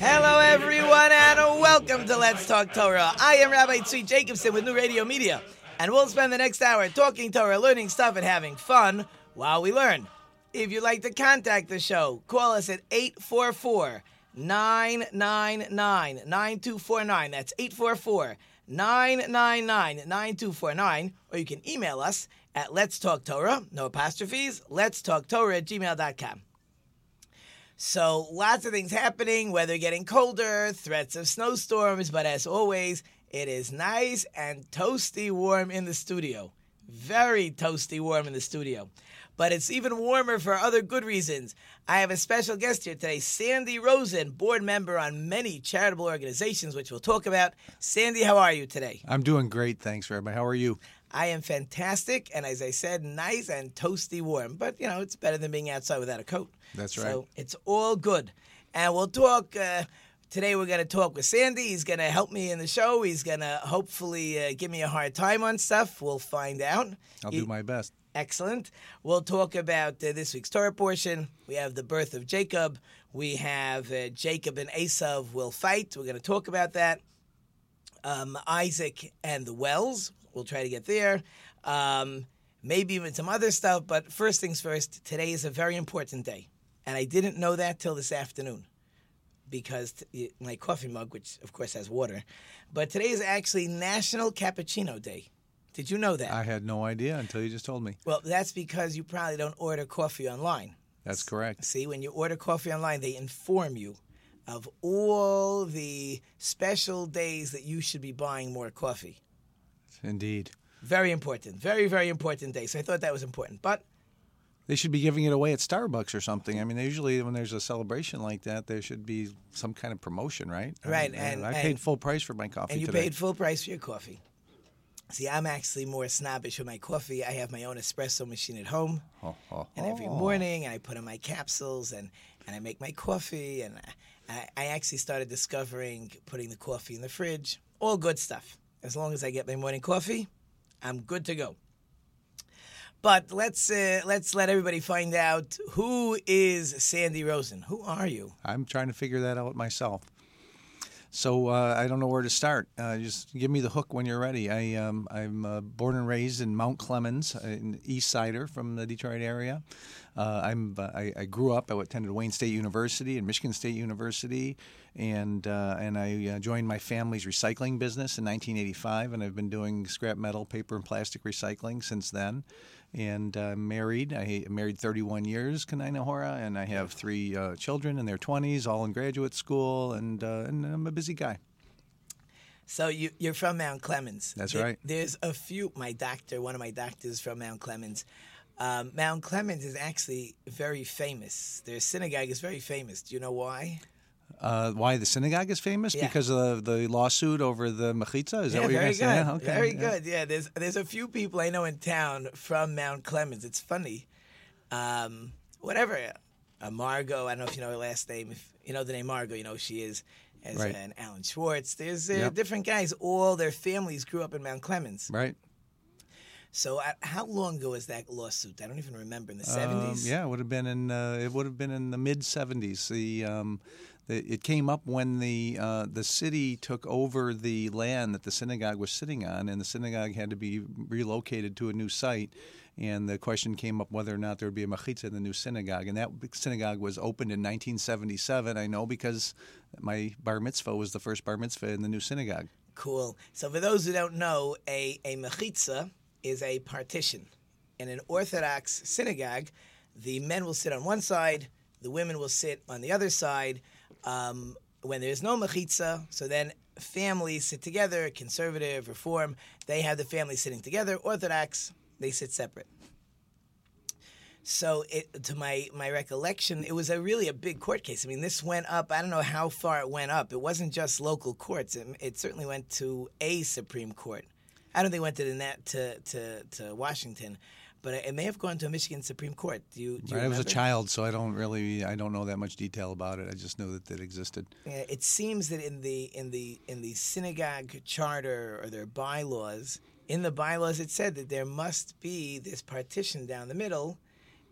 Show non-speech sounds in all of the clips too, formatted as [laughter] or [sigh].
Hello, everyone, and welcome to Let's Talk Torah. I am Rabbi Tzvi Jacobson with New Radio Media, and we'll spend the next hour talking Torah, learning stuff, and having fun while we learn. If you'd like to contact the show, call us at 844 999 9249. That's 844 999 9249. Or you can email us at Let's Talk Torah, no apostrophes, Let's Talk Torah at gmail.com. So lots of things happening, weather getting colder, threats of snowstorms, but as always, it is nice and toasty warm in the studio. Very toasty warm in the studio. But it's even warmer for other good reasons. I have a special guest here today, Sandy Rosen, board member on many charitable organizations, which we'll talk about. Sandy, how are you today? I'm doing great, thanks, Rabbi. How are you? I am fantastic, and as I said, nice and toasty warm. But you know, it's better than being outside without a coat. That's right. So it's all good. And we'll talk. Uh, today we're going to talk with Sandy. He's going to help me in the show. He's going to hopefully uh, give me a hard time on stuff. We'll find out. I'll He- do my best. Excellent. We'll talk about uh, this week's Torah portion. We have the birth of Jacob. We have uh, Jacob and Esav will fight. We're going to talk about that. Um, Isaac and the wells. We'll try to get there. Um, maybe even some other stuff. But first things first, today is a very important day. And I didn't know that till this afternoon because t- my coffee mug, which of course has water, but today is actually National Cappuccino Day. Did you know that? I had no idea until you just told me. Well, that's because you probably don't order coffee online. That's correct. See, when you order coffee online, they inform you of all the special days that you should be buying more coffee. Indeed. Very important. Very, very important day. So I thought that was important. But They should be giving it away at Starbucks or something. I mean, usually when there's a celebration like that, there should be some kind of promotion, right? I Right, mean, and- I and- paid full price for my coffee and you today. paid full price for your coffee. See, I'm actually more snobbish with my coffee. I have my own espresso machine at home. Oh, oh, and every morning I put in my capsules and, and I make my coffee and I, I actually started discovering putting the coffee in the fridge. All good stuff. As long as I get my morning coffee, I'm good to go. But let's uh, let's let everybody find out who is Sandy Rosen. Who are you? I'm trying to figure that out myself. So uh, I don't know where to start. Uh, just give me the hook when you're ready. I um, I'm uh, born and raised in Mount Clemens, uh, an East Sider from the Detroit area. Uh, I'm uh, I, I grew up. I attended Wayne State University and Michigan State University, and uh, and I uh, joined my family's recycling business in 1985, and I've been doing scrap metal, paper, and plastic recycling since then. And uh, married. I married 31 years, kein ayin hora, and I have three uh, children in their 20s, all in graduate school, and uh, and I'm a busy guy. So you, you're from Mount Clemens. That's There- right. There's a few. My doctor, one of my doctors, from Mount Clemens. Um, Mount Clemens is actually very famous. Their synagogue is very famous. Do you know why? Uh, why the synagogue is famous? Yeah. Because of the lawsuit over the mechitza? Is that what you're very going to say? good. Okay. Very yeah. good. Yeah, there's there's a few people I know in town from Mount Clemens. It's funny. Um, whatever. Uh, Margot, I don't know if you know her last name. If you know the name Margot, you know who she is. As Right. an Alan Schwartz. There's uh, Yep. different guys. All their families grew up in Mount Clemens. Right. So uh, how long ago was that lawsuit? I don't even remember. In the Um, seventies. yeah, it would have been in uh, it would have been in the mid '70s. The, um, the it came up when the uh, the city took over the land that the synagogue was sitting on, and the synagogue had to be relocated to a new site. And the question came up whether or not there would be a mechitza in the new synagogue, and that synagogue was opened in 1977. I know because my bar mitzvah was the first bar mitzvah in the new synagogue. Cool. So for those who don't know, a a mechitza is a partition. In an Orthodox synagogue, the men will sit on one side, the women will sit on the other side. Um, when there's no mechitza, so then families sit together, conservative, reform, they have the family sitting together. Orthodox, they sit separate. So, it, to my my recollection, it was a really a big court case. I mean, this went up. I don't know how far it went up. It wasn't just local courts. It, it certainly went to a Supreme Court. I don't think it went to the net to, to, to Washington, but it may have gone to a Michigan Supreme Court. Do you? Do you I was a child, so I don't really I don't know that much detail about it. I just know that it existed. Yeah, it seems that in the in the in the synagogue charter or their bylaws, in the bylaws it said that there must be this partition down the middle,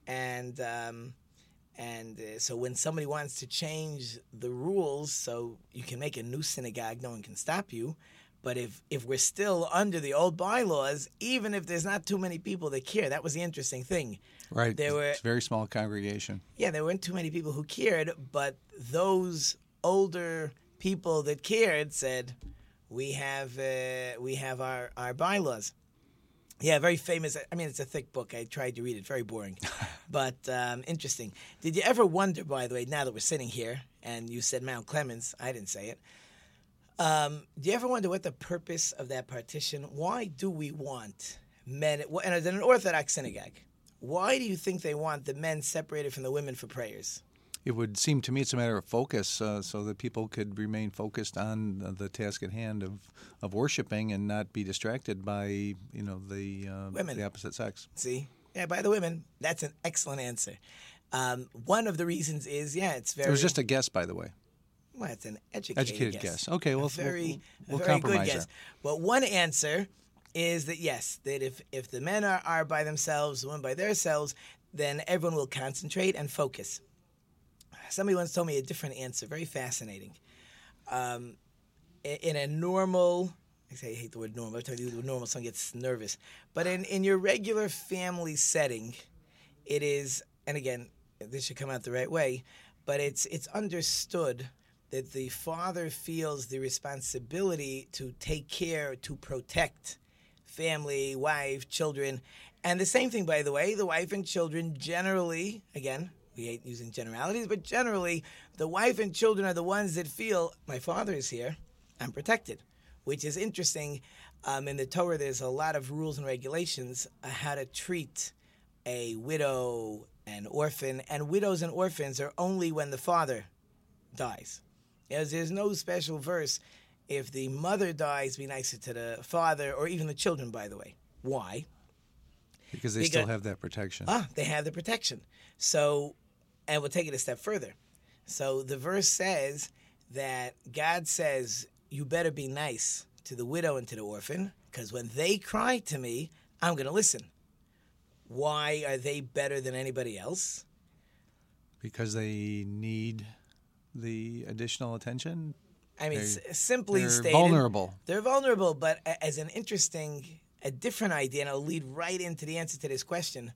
and um, and uh, so when somebody wants to change the rules, so you can make a new synagogue, no one can stop you. But if if we're still under the old bylaws, even if there's not too many people that care, that was the interesting thing. Right. There were it's a very small congregation. yeah, there weren't too many people who cared, but those older people that cared said, "We have uh, we have our our bylaws." Yeah, very famous. I mean, it's a thick book. I tried to read it. Very boring, [laughs] but um, interesting. Did you ever wonder, by the way, now that we're sitting here and you said Mount Clemens, I didn't say it. Um, do you ever wonder what the purpose of that partition? Why do we want men? And as an Orthodox synagogue, why do you think they want the men separated from the women for prayers? It would seem to me it's a matter of focus, uh, so that people could remain focused on the, the task at hand of, of worshiping and not be distracted by you know the uh, Women. the opposite sex. See, yeah, by the women. That's an excellent answer. Um, one of the reasons is, yeah, it's very. It was just a guess, by the way. Well, it's an educated, Educated guess. Okay, A well, very, we'll- we'll a very good guess. Well, one answer is that yes, that if if the men are, are by themselves, the women by themselves, then everyone will concentrate and focus. Somebody once told me a different answer, very fascinating. Um, in a normal, I say I hate the word normal. Every time I use the word normal, someone gets nervous. But in, in your regular family setting, it is, and again, this should come out the right way, but it's it's understood that the father feels the responsibility to take care, to protect family, wife, children. And the same thing, by the way, the wife and children generally, again, we hate using generalities, but generally, the wife and children are the ones that feel, my father is here, I'm protected, which is interesting. Um, in the Torah, there's a lot of rules and regulations how to treat a widow, an orphan, and widows and orphans are only when the father dies. As there's no special verse if the mother dies, be nicer to the father or even the children, by the way. Why? Because they Because- still have that protection. Ah, they have the protection. So, and we'll take it a step further. So the verse says that God says, You better be nice to the widow and to the orphan, because when they cry to me, I'm going to listen. Why are they better than anybody else? Because they need the additional attention. I mean, s- simply they're stated, vulnerable. They're vulnerable, but as an interesting, a different idea, and I'll lead right into the answer to this question.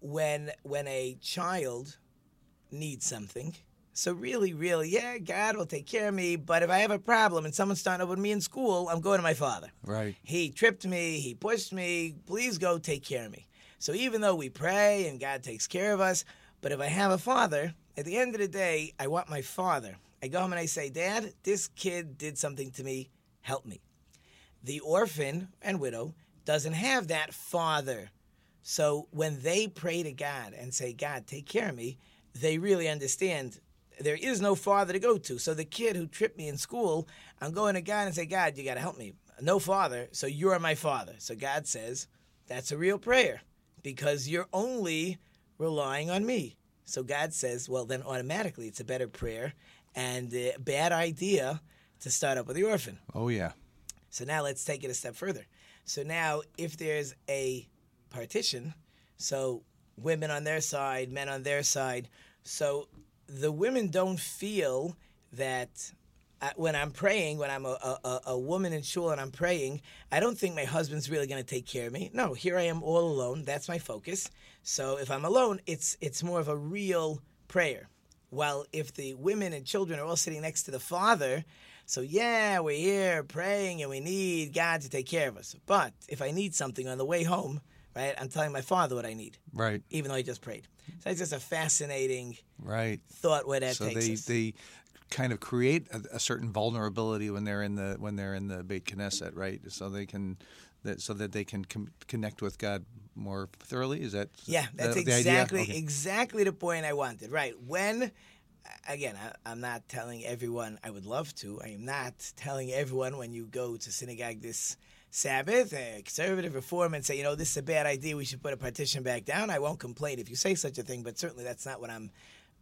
When when a child needs something, so really, really, yeah, God will take care of me. But if I have a problem and someone's starting up with me in school, I'm going to my father. Right. He tripped me, he pushed me, please go take care of me. So even though we pray and God takes care of us, but if I have a father, at the end of the day, I want my father. I go home and I say, Dad, this kid did something to me, help me. The orphan and widow doesn't have that father. So when they pray to God and say, God, take care of me, they really understand there is no father to go to. So the kid who tripped me in school, I'm going to God and say, God, you got to help me. No father, so you're my father. So God says, that's a real prayer because you're only relying on me. So God says, well, then automatically it's a better prayer and a bad idea to start up with the orphan. Oh yeah. So now let's take it a step further. So now, if there's a partition, so women on their side, men on their side, so the women don't feel that when I'm praying, when I'm a, a, a woman in shul and I'm praying, I don't think my husband's really going to take care of me. No, here I am all alone. That's my focus. So if I'm alone, it's it's more of a real prayer. While if the women and children are all sitting next to the father, so yeah, we're here praying and we need God to take care of us. But if I need something on the way home, right, I'm telling my father what I need, Right. even though I just prayed. So it's just a fascinating Right. thought where that so takes they us. they kind of create a, a certain vulnerability when they're in the when they're in the Beit Knesset, right? So they can that so that they can com- connect with God more thoroughly. Is that Yeah, that's the, the idea? exactly Okay. exactly the point I wanted. Right when, again, I, I'm not telling everyone. I would love to. I am not telling everyone when you go to synagogue this Sabbath, a conservative reform, and say, you know, this is a bad idea. We should put a partition back down. I won't complain if you say such a thing, but certainly that's not what I'm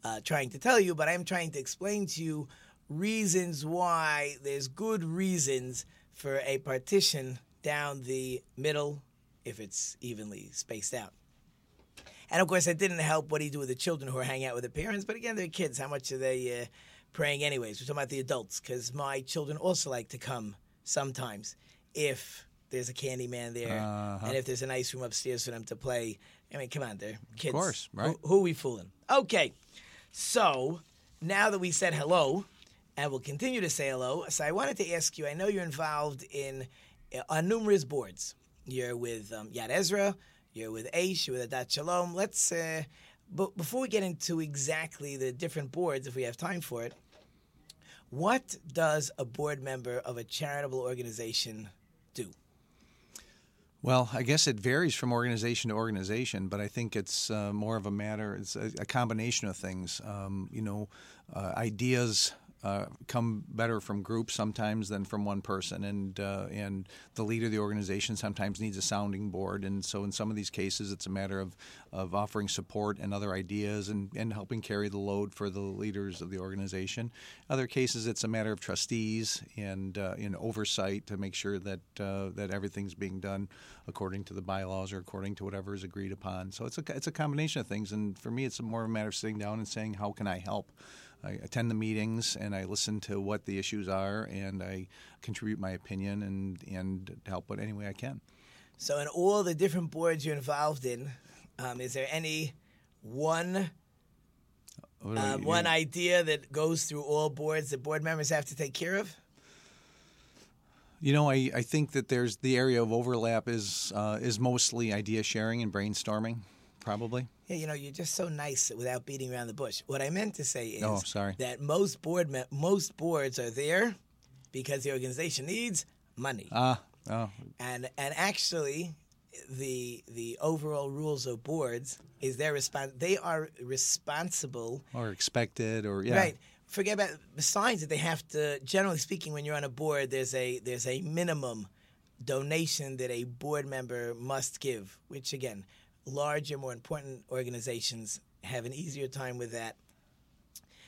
uh, trying to tell you. But I'm trying to explain to you reasons why there's good reasons for a partition down the middle if it's evenly spaced out. And of course, that didn't help what he do with the children who are hanging out with their parents. But again, they're kids. How much are they uh, praying, anyways? We're talking about the adults because my children also like to come sometimes if there's a candy man there Uh-huh. and if there's a nice room upstairs for them to play. I mean, come on, they're kids. course, Who- Who, are we fooling? Okay, so now that we said hello, and we'll continue to say hello, so I wanted to ask you. I know you're involved in uh, on numerous boards. You're with um, Yad Ezra. You're with Aish. You're with Adat Shalom. Let's. Uh, but before we get into exactly the different boards, if we have time for it, what does a board member of a charitable organization? Well, I guess it varies from organization to organization, but I think it's uh, more of a matter. It's a, a combination of things. Um, you know, uh, ideas uh, come better from groups sometimes than from one person, and uh, and the leader of the organization sometimes needs a sounding board, and so in some of these cases, it's a matter of of offering support and other ideas and, and helping carry the load for the leaders of the organization. Other cases, it's a matter of trustees and uh, in oversight to make sure that uh, that everything's being done according to the bylaws or according to whatever is agreed upon. So it's a it's a combination of things, and for me, it's more of a matter of sitting down and saying, how can I help? I attend the meetings and I listen to what the issues are, and I contribute my opinion and and help what any way I can. So, in all the different boards you're involved in, um, is there any one What do I- um, one idea that goes through all boards that board members have to take care of? You know, I, I think that there's the area of overlap is uh, is mostly idea sharing and brainstorming, probably. Yeah, you know, you're just so nice without beating around the bush. What I meant to say is Oh, sorry. that most board me- most boards are there because the organization needs money. Ah, oh, and and actually the the overall rules of boards is their respons- they are responsible or expected, or yeah, right forget about besides that they have to generally speaking when you're on a board there's a there's a minimum donation that a board member must give which again larger more important organizations have an easier time with that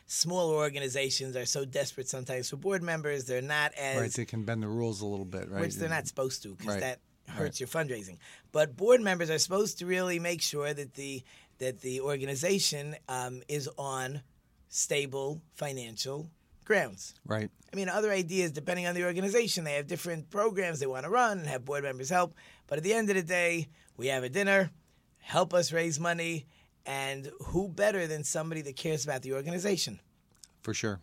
smaller organizations are so desperate sometimes for board members they're not as right. They can bend the rules a little bit, right? which they're not supposed to because Right. that hurts your fundraising. But board members are supposed to really make sure that the that the organization um, is on stable financial grounds. right. I mean, other ideas, depending on the organization, they have different programs they want to run and have board members help. But at the end of the day, we have a dinner, help us raise money, and who better than somebody that cares about the organization? For sure.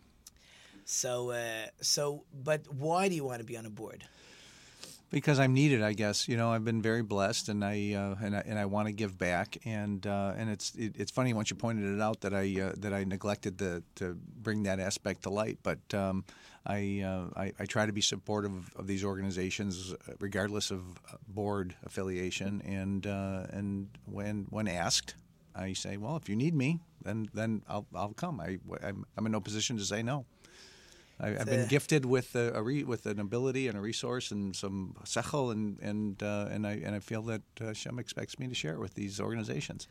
So, uh, so, but why do you want to be on a board? Because I'm needed, I guess. You know, I've been very blessed, and I uh, and I, and I want to give back. And uh, and it's it, it's funny once you pointed it out that I uh, that I neglected the, to bring that aspect to light. But um, I, uh, I I try to be supportive of these organizations, regardless of board affiliation. And uh, and when when asked, I say, well, if you need me, then then I'll I'll come. I I'm, I'm in no position to say no. I, I've been uh, gifted with a, a re, with an ability and a resource and some sechel and and uh, and I and I feel that uh, Shem expects me to share it with these organizations.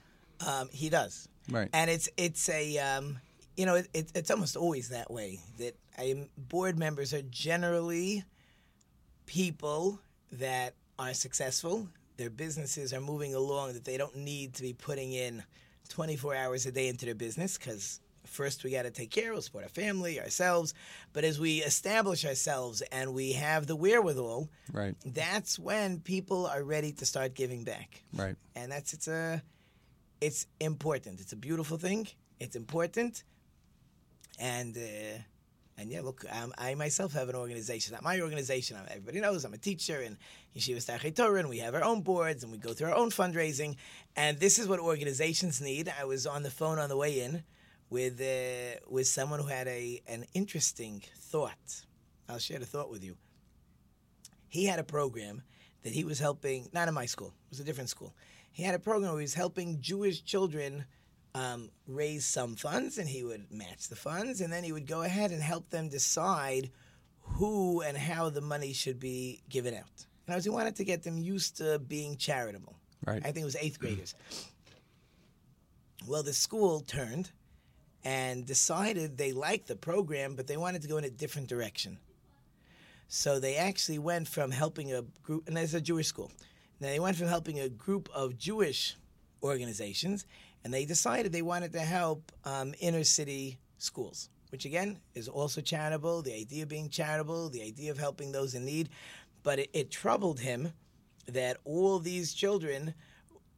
Um, he does. Right. And it's it's a um, you know it, it, it's almost always that way that I, board members are generally people that are successful. Their businesses are moving along that they don't need to be putting in 24 hours a day into their business because first we got to take care of support our family ourselves but as we establish ourselves and we have the wherewithal Right. that's when people are ready to start giving back Right. and that's it's a it's important it's a beautiful thing it's important and uh, and yeah look um, i myself have an organization. Not my organization I'm, everybody knows i'm a teacher and yeshivas Darchei torah and we have our own boards and we go through our own fundraising. And this is what organizations need. I was on the phone on the way in with uh, with someone who had a an interesting thought. I'll share the thought with you. He had a program that he was helping, not in my school, it was a different school. He had a program where he was helping Jewish children um, raise some funds and he would match the funds and then he would go ahead and help them decide who and how the money should be given out. And I was, he wanted to get them used to being charitable. Right. I think it was eighth graders. Well, the school turned and decided they liked the program, but they wanted to go in a different direction. So they actually went from helping a group, and it's a Jewish school. Now they went from helping a group of Jewish organizations, and they decided they wanted to help um, inner city schools, which again is also charitable. The idea of being charitable, the idea of helping those in need, but it, it troubled him that all these children,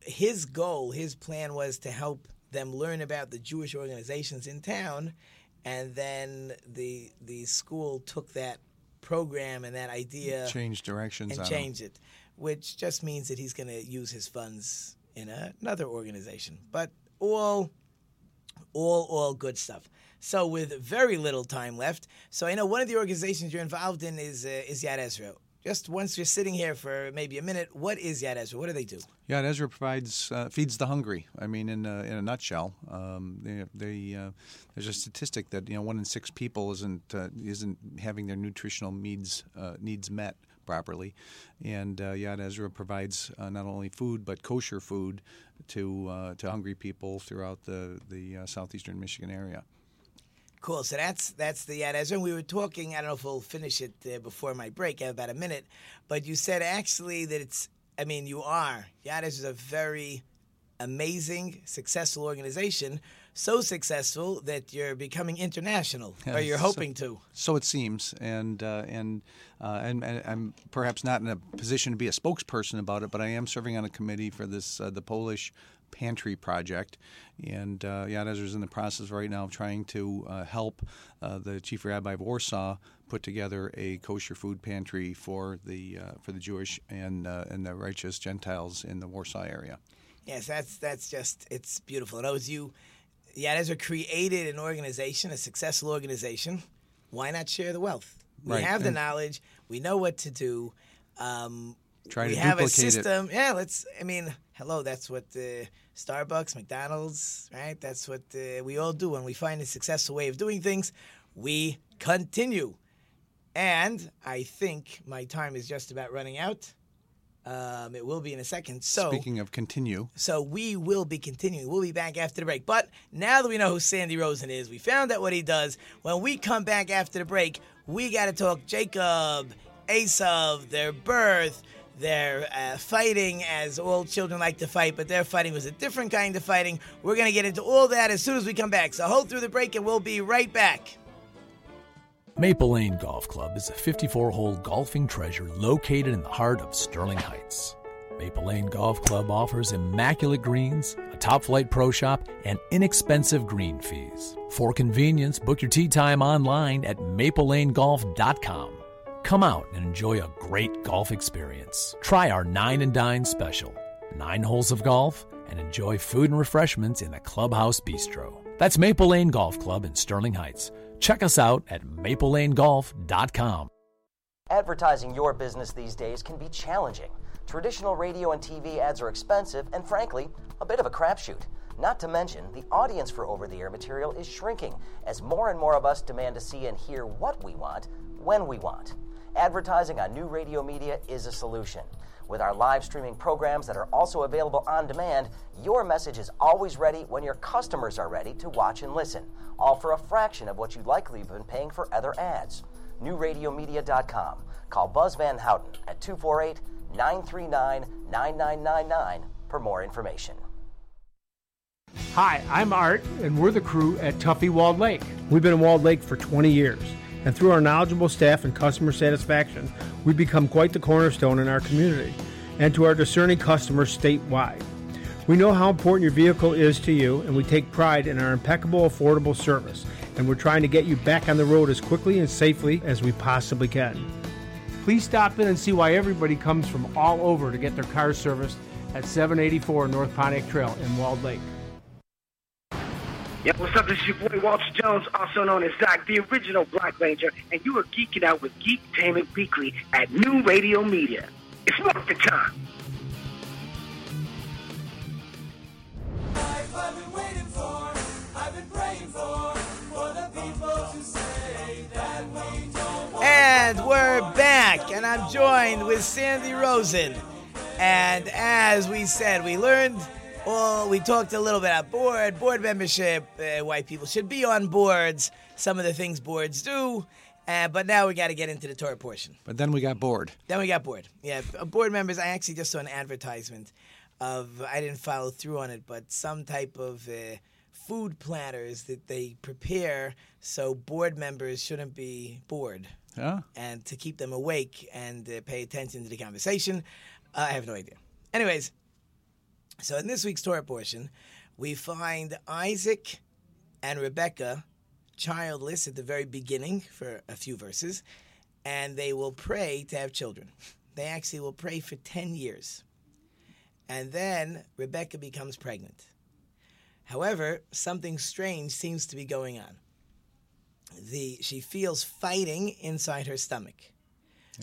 his goal, his plan was to help them learn about the Jewish organizations in town, and then the the school took that program and that idea Change directions and on 'em. change it, which just means that he's going to use his funds in another organization. But all, all, all good stuff. So with very little time left, so I know one of the organizations you're involved in is uh, is Yad Ezra. Just once you're sitting here for maybe a minute, what is Yad Ezra? What do they do? Yad Ezra provides uh, feeds the hungry. I mean, in a, in a nutshell, um, they, they uh, there's a statistic that you know one in six people isn't uh, isn't having their nutritional needs uh, needs met properly, and uh, Yad Ezra provides uh, not only food but kosher food to uh, to hungry people throughout the the uh, southeastern Michigan area. Cool. So that's that's the Yad Ezra. We were talking. I don't know if we'll finish it uh, before my break. I have about a minute. But you said actually that it's. I mean, you are Yad Ezra is a very amazing, successful organization. So successful that you're becoming international, or you're so- hoping to. So it seems, and uh, and, uh, and and I'm perhaps not in a position to be a spokesperson about it, but I am serving on a committee for this uh, the Polish Pantry Project, and uh, Yad Ezra is in the process right now of trying to uh, help uh, the Chief Rabbi of Warsaw put together a kosher food pantry for the uh, for the Jewish and uh, and the righteous Gentiles in the Warsaw area. Yes, that's that's just it's beautiful. It knows you. Yad Ezra created an organization, a successful organization. Why not share the wealth? We Right, have the and- knowledge. We know what to do. Um, Try we to have a duplicate it. system. Yeah, let's. I mean, hello. That's what uh, Starbucks, McDonald's, right? That's what uh, we all do when we find a successful way of doing things. We continue, and I think my time is just about running out. Um, it will be in a second. So Speaking of continue, so we will be continuing. We'll be back after the break. But now that we know who Sandy Rosen is, we found out what he does. When we come back after the break, we got to talk Jacob, Esav, their birth, their uh, fighting, as all children like to fight, but their fighting was a different kind of fighting. We're going to get into all that as soon as we come back. So hold through the break, and we'll be right back. Maple Lane Golf Club is a 54 hole golfing treasure located in the heart of Sterling Heights. Maple Lane Golf Club offers immaculate greens, a top flight pro shop, and inexpensive green fees. For convenience, book your tee time online at maplelanegolf.com. Come out and enjoy a great golf experience. Try our 9 and Dine special. Nine holes of golf and enjoy food and refreshments in the Clubhouse Bistro. That's Maple Lane Golf Club in Sterling Heights. Check us out at maplelanegolf.com. Advertising your business these days can be challenging. Traditional radio and TV ads are expensive and, frankly, a bit of a crapshoot. Not to mention, the audience for over the air material is shrinking as more and more of us demand to see and hear what we want when we want. Advertising on new radio media is a solution. With our live streaming programs that are also available on demand, your message is always ready when your customers are ready to watch and listen, all for a fraction of what you'd likely have been paying for other ads. NewRadioMedia.com. Call Buzz Van Houten at 248 939 9999 for more information. Hi, I'm Art, and we're the crew at Tuffy Walled Lake. We've been in Walled Lake for 20 years, and through our knowledgeable staff and customer satisfaction, we've become quite the cornerstone in our community and to our discerning customers statewide. We know how important your vehicle is to you, and we take pride in our impeccable, affordable service, and we're trying to get you back on the road as quickly and safely as we possibly can. Please stop in and see why everybody comes from all over to get their car serviced at 784 North Pontiac Trail in Walled Lake. Yo, what's up? This is your boy Walter Jones, also known as Zach, the original Black Ranger, and you are geeking out with Geek Geektainment Weekly at New Radio Media. It's Morphin time. And we're back, and I'm joined with Sandy Rosen. And as we said, we learned, well, we talked a little bit about board, board membership, uh, why people should be on boards, some of the things boards do. Uh, but now we got to get into the Torah portion. But then we got bored. Then we got bored. Yeah, uh, board members. I actually just saw an advertisement of I didn't follow through on it, but some type of uh, food platters that they prepare so board members shouldn't be bored Yeah. and to keep them awake and uh, pay attention to the conversation. Uh, I have no idea. Anyways, so in this week's Torah portion, we find Isaac and Rebecca childless at the very beginning for a few verses, and they will pray to have children. They actually will pray for 10 years. And then Rebecca becomes pregnant. However, something strange seems to be going on. The she feels fighting inside her stomach.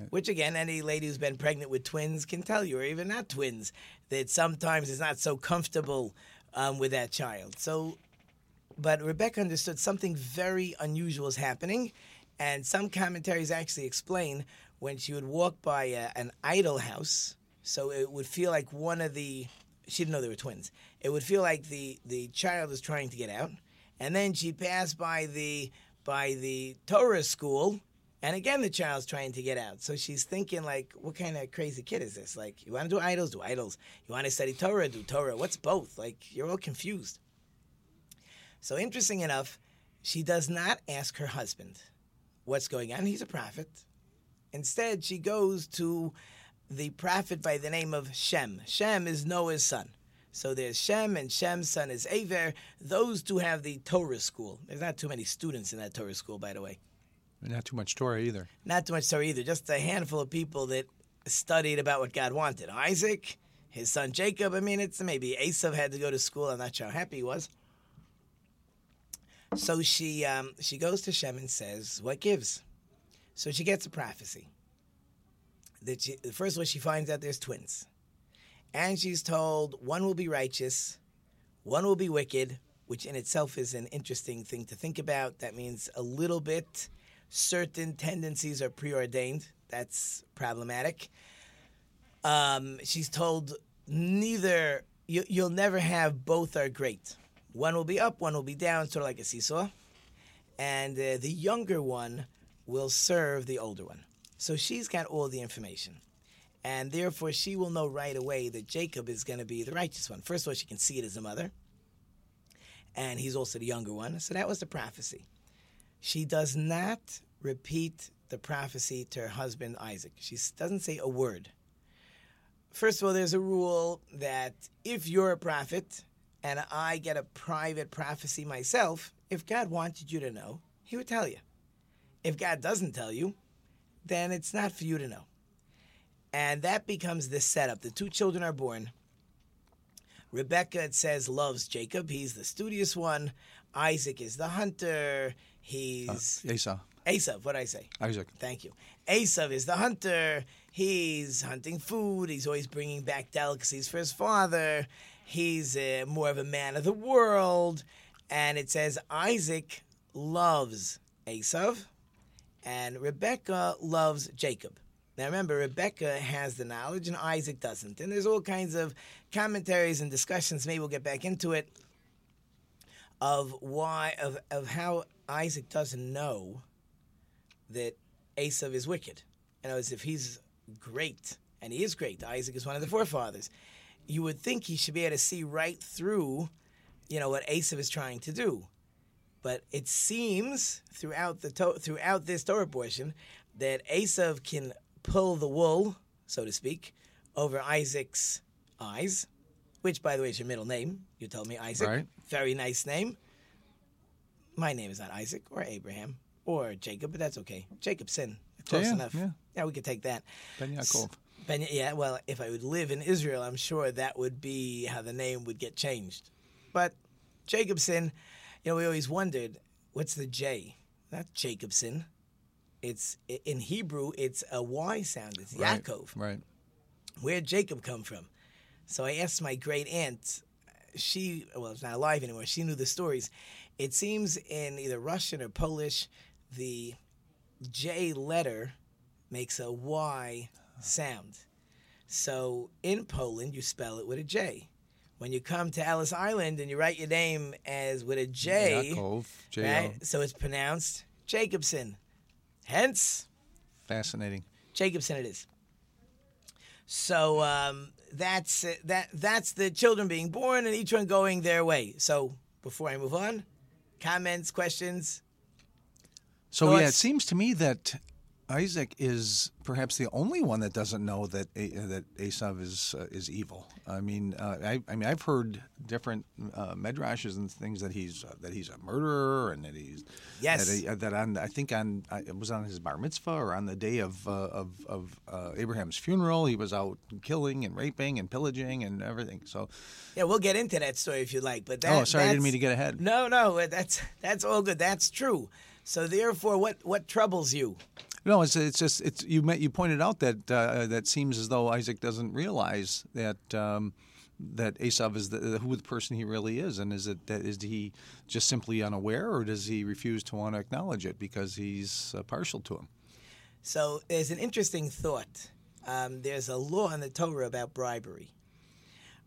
Which again, any lady who's been pregnant with twins can tell you, or even not twins, that sometimes it's not so comfortable um, with that child. So, but Rebecca understood something very unusual is happening, and some commentaries actually explain when she would walk by a, an idol house, so it would feel like one of the she didn't know they were twins. It would feel like the the child is trying to get out, and then she passed by the by the Torah school, and again the child's trying to get out. So she's thinking like, what kind of crazy kid is this? Like, you want to do idols? Do idols. You want to study Torah? Do Torah. What's both? Like, you're all confused. So interesting enough, she does not ask her husband what's going on. He's a prophet. Instead, she goes to the prophet by the name of Shem. Shem is Noah's son. So there's Shem, and Shem's son is Ever. Those two have the Torah school. There's not too many students in that Torah school, by the way. Not too much Torah either. Not too much Torah either. Just a handful of people that studied about what God wanted. Isaac, his son Jacob. I mean, it's maybe Esav had to go to school. I'm not sure how happy he was. So she um, she goes to Shem and says, "What gives?" So she gets a prophecy. That she, first one she finds out there's twins, and she's told one will be righteous, one will be wicked, which in itself is an interesting thing to think about. That means a little bit certain tendencies are preordained. That's problematic. Um, she's told neither you, you'll never have both are great. One will be up, one will be down, sort of like a seesaw. And uh, the younger one will serve the older one. So she's got all the information. And therefore, she will know right away that Jacob is going to be the righteous one. First of all, she can see it as a mother. And he's also the younger one. So that was the prophecy. She does not repeat the prophecy to her husband Isaac. She doesn't say a word. First of all, there's a rule that if you're a prophet and I get a private prophecy myself, if God wanted you to know, He would tell you. If God doesn't tell you, then it's not for you to know. And that becomes the setup. The two children are born. Rebecca, it says, loves Jacob. He's the studious one. Isaac is the hunter. He's Esau. Esav. What did I say? Isaac. Thank you. Esav is the hunter. He's hunting food. He's always bringing back delicacies for his father. He's uh, more of a man of the world. And it says Isaac loves Esav, and Rebecca loves Jacob. Now remember, Rebecca has the knowledge and Isaac doesn't. And there's all kinds of commentaries and discussions, maybe we'll get back into it, of why, of, of how Isaac doesn't know that Esav is wicked. You know, as if he's great, and he is great. Isaac is one of the forefathers. You would think he should be able to see right through, you know, what Esav is trying to do. But it seems throughout the to- throughout this Torah portion that Esav can pull the wool, so to speak, over Isaac's eyes, which, by the way, is your middle name. You told me Isaac. Right. Very nice name. My name is not Isaac or Abraham or Jacob, but that's okay. Jacobson. Close yeah, enough. yeah. yeah, we could take that. Ben Yaakov. Ben, yeah, well, if I would live in Israel, I'm sure that would be how the name would get changed. But Jacobson, you know, we always wondered what's the J? Not Jacobson. It's in Hebrew. It's a Y sound. It's Right, Yaakov. Right. Where'd Jacob come from? So I asked my great aunt. She, well, it's not alive anymore. She knew the stories. It seems in either Russian or Polish, the J letter makes a Y sound. So in Poland, you spell it with a J. When you come to Ellis Island and you write your name as with a J, Yaakov, right? So it's pronounced Jacobson. Hence, Fascinating. Jacobson it is. So um, that's that. That's the children being born and each one going their way. So before I move on, comments, questions. So yeah, it seems to me that Isaac is perhaps the only one that doesn't know that A- that Esav is uh, is evil. I mean, uh, I, I mean, I've heard different uh, medrashes and things that he's uh, that he's a murderer and that he's Yes. that, he, uh, that on I think on uh, it was on his bar mitzvah or on the day of uh, of of uh, Abraham's funeral he was out killing and raping and pillaging and everything. So Yeah, we'll get into that story if you like. But that, oh, sorry, I didn't mean to get ahead. No, no, that's that's all good. That's true. So therefore, what what troubles you? No, it's it's just it's you met, you pointed out that uh, that seems as though Isaac doesn't realize that um, that Esav is the, who the person he really is, and is it that is he just simply unaware, or does he refuse to want to acknowledge it because he's uh, partial to him? So there's an interesting thought. Um, there's a law in the Torah about bribery,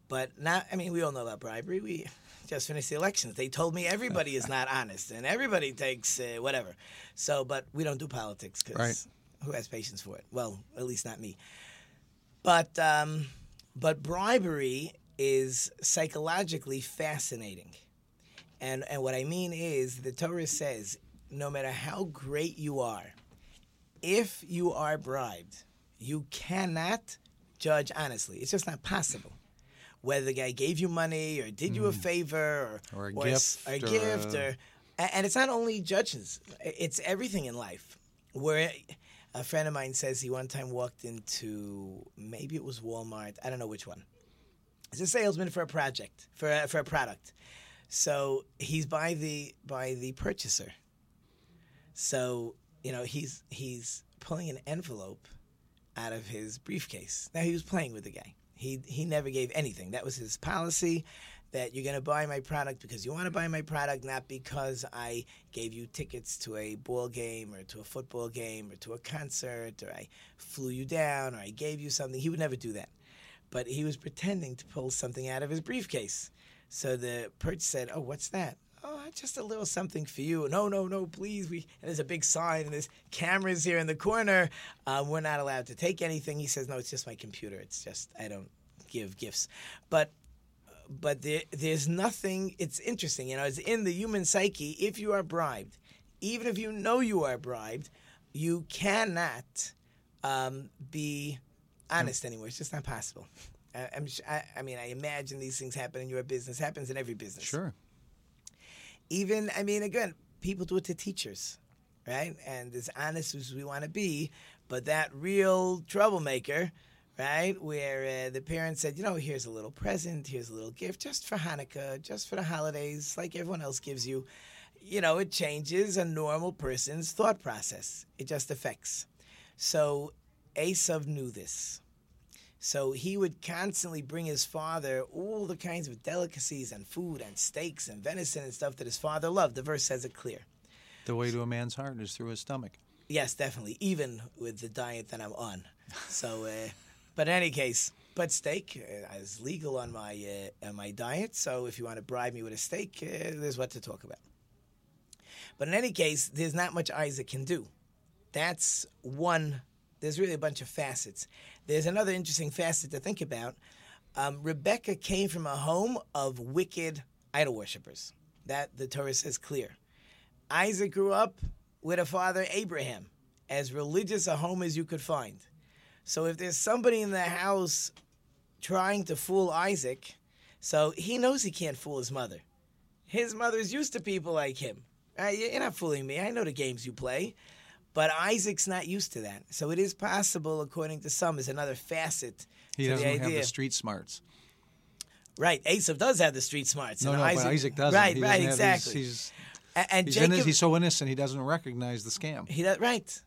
but not. I mean, we all know about bribery. We just finished the elections. They told me everybody is not [laughs] honest and everybody takes uh, whatever. So, but we don't do politics because Right. who has patience for it? Well, at least not me. But um, but bribery is psychologically fascinating. And and what I mean is the Torah says no matter how great you are, if you are bribed, you cannot judge honestly. It's just not possible. Whether the guy gave you money or did you a mm. favor or, Or a s- gift or, or a gift a- or and it's not only judges, it's everything in life. Where a friend of mine says he one time walked into maybe it was Walmart, I don't know which one. He's a salesman for a project, for a, for a product. So he's by the by the purchaser. So you know he's he's pulling an envelope out of his briefcase. Now he was playing with the guy. He he never gave anything. That was his policy. That you're going to buy my product because you want to buy my product, not because I gave you tickets to a ball game or to a football game or to a concert or I flew you down or I gave you something. He would never do that. But he was pretending to pull something out of his briefcase. So the perch said, "Oh, what's that?" Oh, just a little something for you. No, no, no, please. We and there's a big sign and there's cameras here in the corner. Um, we're not allowed to take anything. He says, "No, it's just my computer. It's just I don't give gifts." But but there, there's nothing. It's interesting, you know. It's in the human psyche. If you are bribed, even if you know you are bribed, you cannot um, be honest anymore. It's just not possible. I, I'm, I, I mean, I imagine these things happen in your business. Happens in every business. Sure. Even, I mean, again, people do it to teachers, right? And as honest as we want to be, but that real troublemaker, right? Where uh, the parents said, you know, here's a little present, here's a little gift, just for Hanukkah, just for the holidays, like everyone else gives you. You know, it changes a normal person's thought process. It just affects. So Esav knew this. So he would constantly bring his father all the kinds of delicacies and food and steaks and venison and stuff that his father loved. The verse says it clear. The way to a man's heart is through his stomach. Yes, definitely. Even with the diet that I'm on. So, uh, but in any case, but steak uh, is legal on my uh, on my diet. So if you want to bribe me with a steak, uh, there's what to talk about. But in any case, there's not much Isaac can do. That's one. There's really a bunch of facets. There's another interesting facet to think about. Um, Rebecca came from a home of wicked idol worshippers. That the Torah says clear. Isaac grew up with a father, Abraham, as religious a home as you could find. So if there's somebody in the house trying to fool Isaac, so he knows he can't fool his mother. His mother's used to people like him. Uh, you- you're not fooling me. I know the games you play. But Isaac's not used to that. So it is possible, according to some, is another facet He doesn't the have the street smarts. Right. Esav does have the street smarts. No, and no, but Isaac doesn't. Right, He right, doesn't have- exactly. He's, he's, and he's, Jacob, inno- he's so innocent he doesn't recognize the scam. He does right,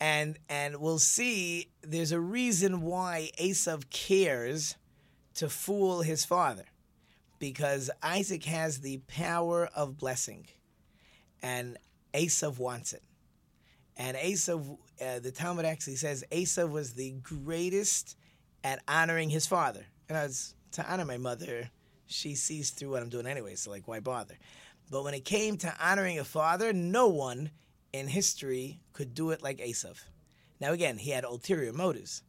and and we'll see there's a reason why Esav cares to fool his father, because Isaac has the power of blessing, and Esav wants it. And Esav, uh, the Talmud actually says Esav was the greatest at honoring his father. And I was to honor my mother, she sees through what I'm doing anyway, so like why bother? But when it came to honoring a father, no one in history could do it like Esav. Now again, he had ulterior motives,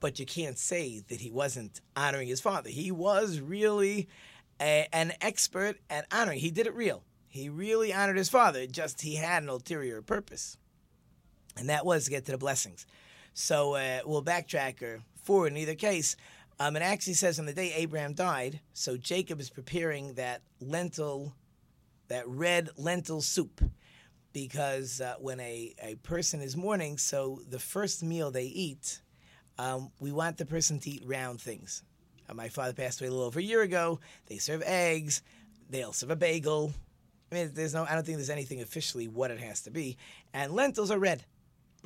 but you can't say that he wasn't honoring his father. He was really a, an expert at honoring. He did it real. He really honored his father. Just he had an ulterior purpose, and that was to get to the blessings. So uh, we'll backtrack or forward in either case. Um, it actually says on the day Abraham died, so Jacob is preparing that lentil, that red lentil soup, because uh, when a, a person is mourning, so the first meal they eat, um, we want the person to eat round things. Uh, my father passed away a little over a year ago. They serve eggs. They'll serve a bagel. I mean, there's no. I don't think there's anything officially what it has to be. And lentils are red.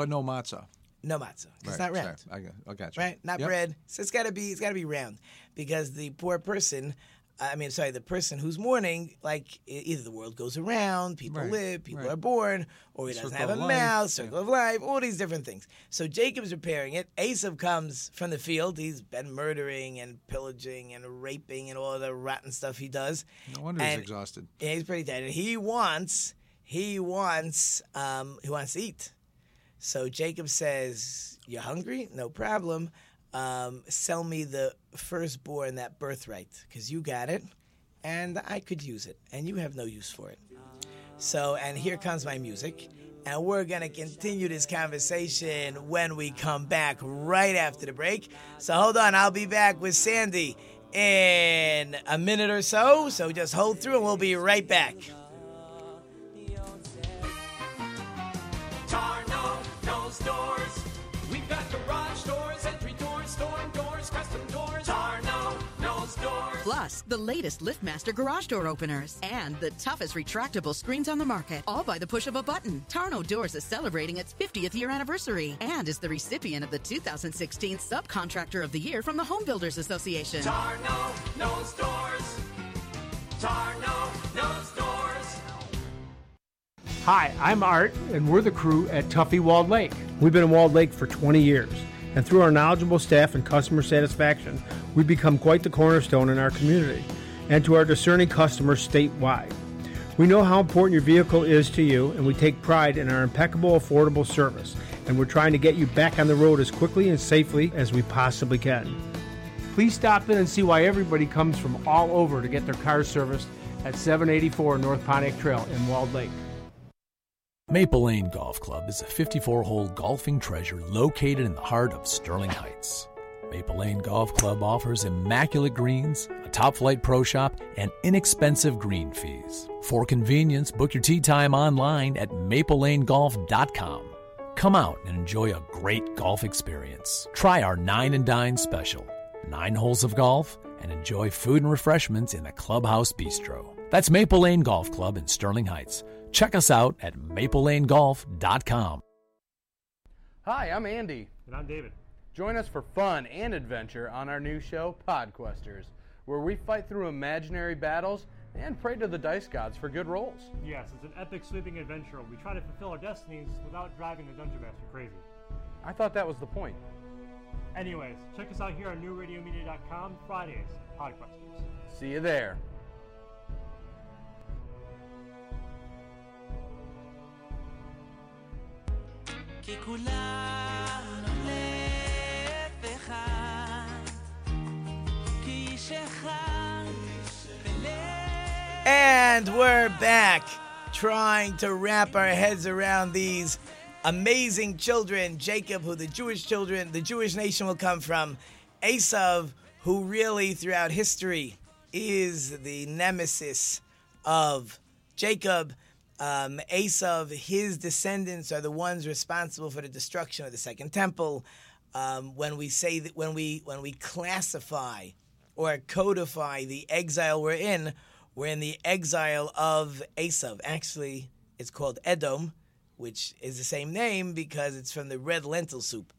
But no matzah. No matzah. It's not round. sorry. I got, I got you. Right? Not Yep. bread. So it's gotta be it's gotta be round. Because the poor person I mean, sorry, the person who's mourning, like either the world goes around, people Right, live, people right. are born, or he doesn't Circle have a mouth, circle of life, all these different things. So Jacob's repairing it. Esav comes from the field. He's been murdering and pillaging and raping and all the rotten stuff he does. No wonder he's exhausted. yeah, he's pretty dead. And he wants, he wants, um, he wants to eat. So Jacob says, "You're hungry? No problem. Um, sell me the firstborn, that birthright, because you got it, and I could use it, and you have no use for it." So, and here comes my music. And we're going to continue this conversation when we come back right after the break. So hold on, I'll be back with Sandy in a minute or so. So just hold through and we'll be right back. Plus, the latest LiftMaster garage door openers and the toughest retractable screens on the market, all by the push of a button. Tarno Doors is celebrating its 50th year anniversary and is the recipient of the 2016 Subcontractor of the Year from the Home Builders Association. Tarno knows doors. Tarno knows doors. Hi, I'm Art, and we're the crew at Tuffy Walled Lake. We've been in Walled Lake for 20 years, and through our knowledgeable staff and customer satisfaction, we've become quite the cornerstone in our community and to our discerning customers statewide. We know how important your vehicle is to you, and we take pride in our impeccable, affordable service, and we're trying to get you back on the road as quickly and safely as we possibly can. Please stop in and see why everybody comes from all over to get their car serviced at 784 North Pontiac Trail in Walled Lake. Maple Lane Golf Club is a 54 hole golfing treasure located in the heart of Sterling Heights. Maple Lane Golf Club offers immaculate greens, a top flight pro shop, and inexpensive green fees. For convenience, book your tee time online at maplelanegolf.com. Come out and enjoy a great golf experience. Try our 9 and Dine special. Nine holes of golf and enjoy food and refreshments in the Clubhouse Bistro. That's Maple Lane Golf Club in Sterling Heights. Check us out at maplelanegolf.com. Hi, I'm Andy. And I'm David. Join us for fun and adventure on our new show, Podquesters, where we fight through imaginary battles and pray to the dice gods for good rolls. Yes, it's an epic sweeping adventure. We try to fulfill our destinies without driving the Dungeon Master crazy. I thought that was the point. Anyways, check us out here on newradiomedia.com Fridays, Podquesters. See you there. כי כולנו לב אחד, כאיש אחד בלב And we're back trying to wrap our heads around these amazing children. Jacob, who the Jewish children, the Jewish nation will come from. Esav, who really throughout history is the nemesis of Jacob. Um, Esav, his descendants are the ones responsible for the destruction of the Second Temple. Um, when we say that, when we when we classify or codify the exile we're in, we're in the exile of Esav. Actually, it's called Edom, which is the same name because it's from the red lentil soup.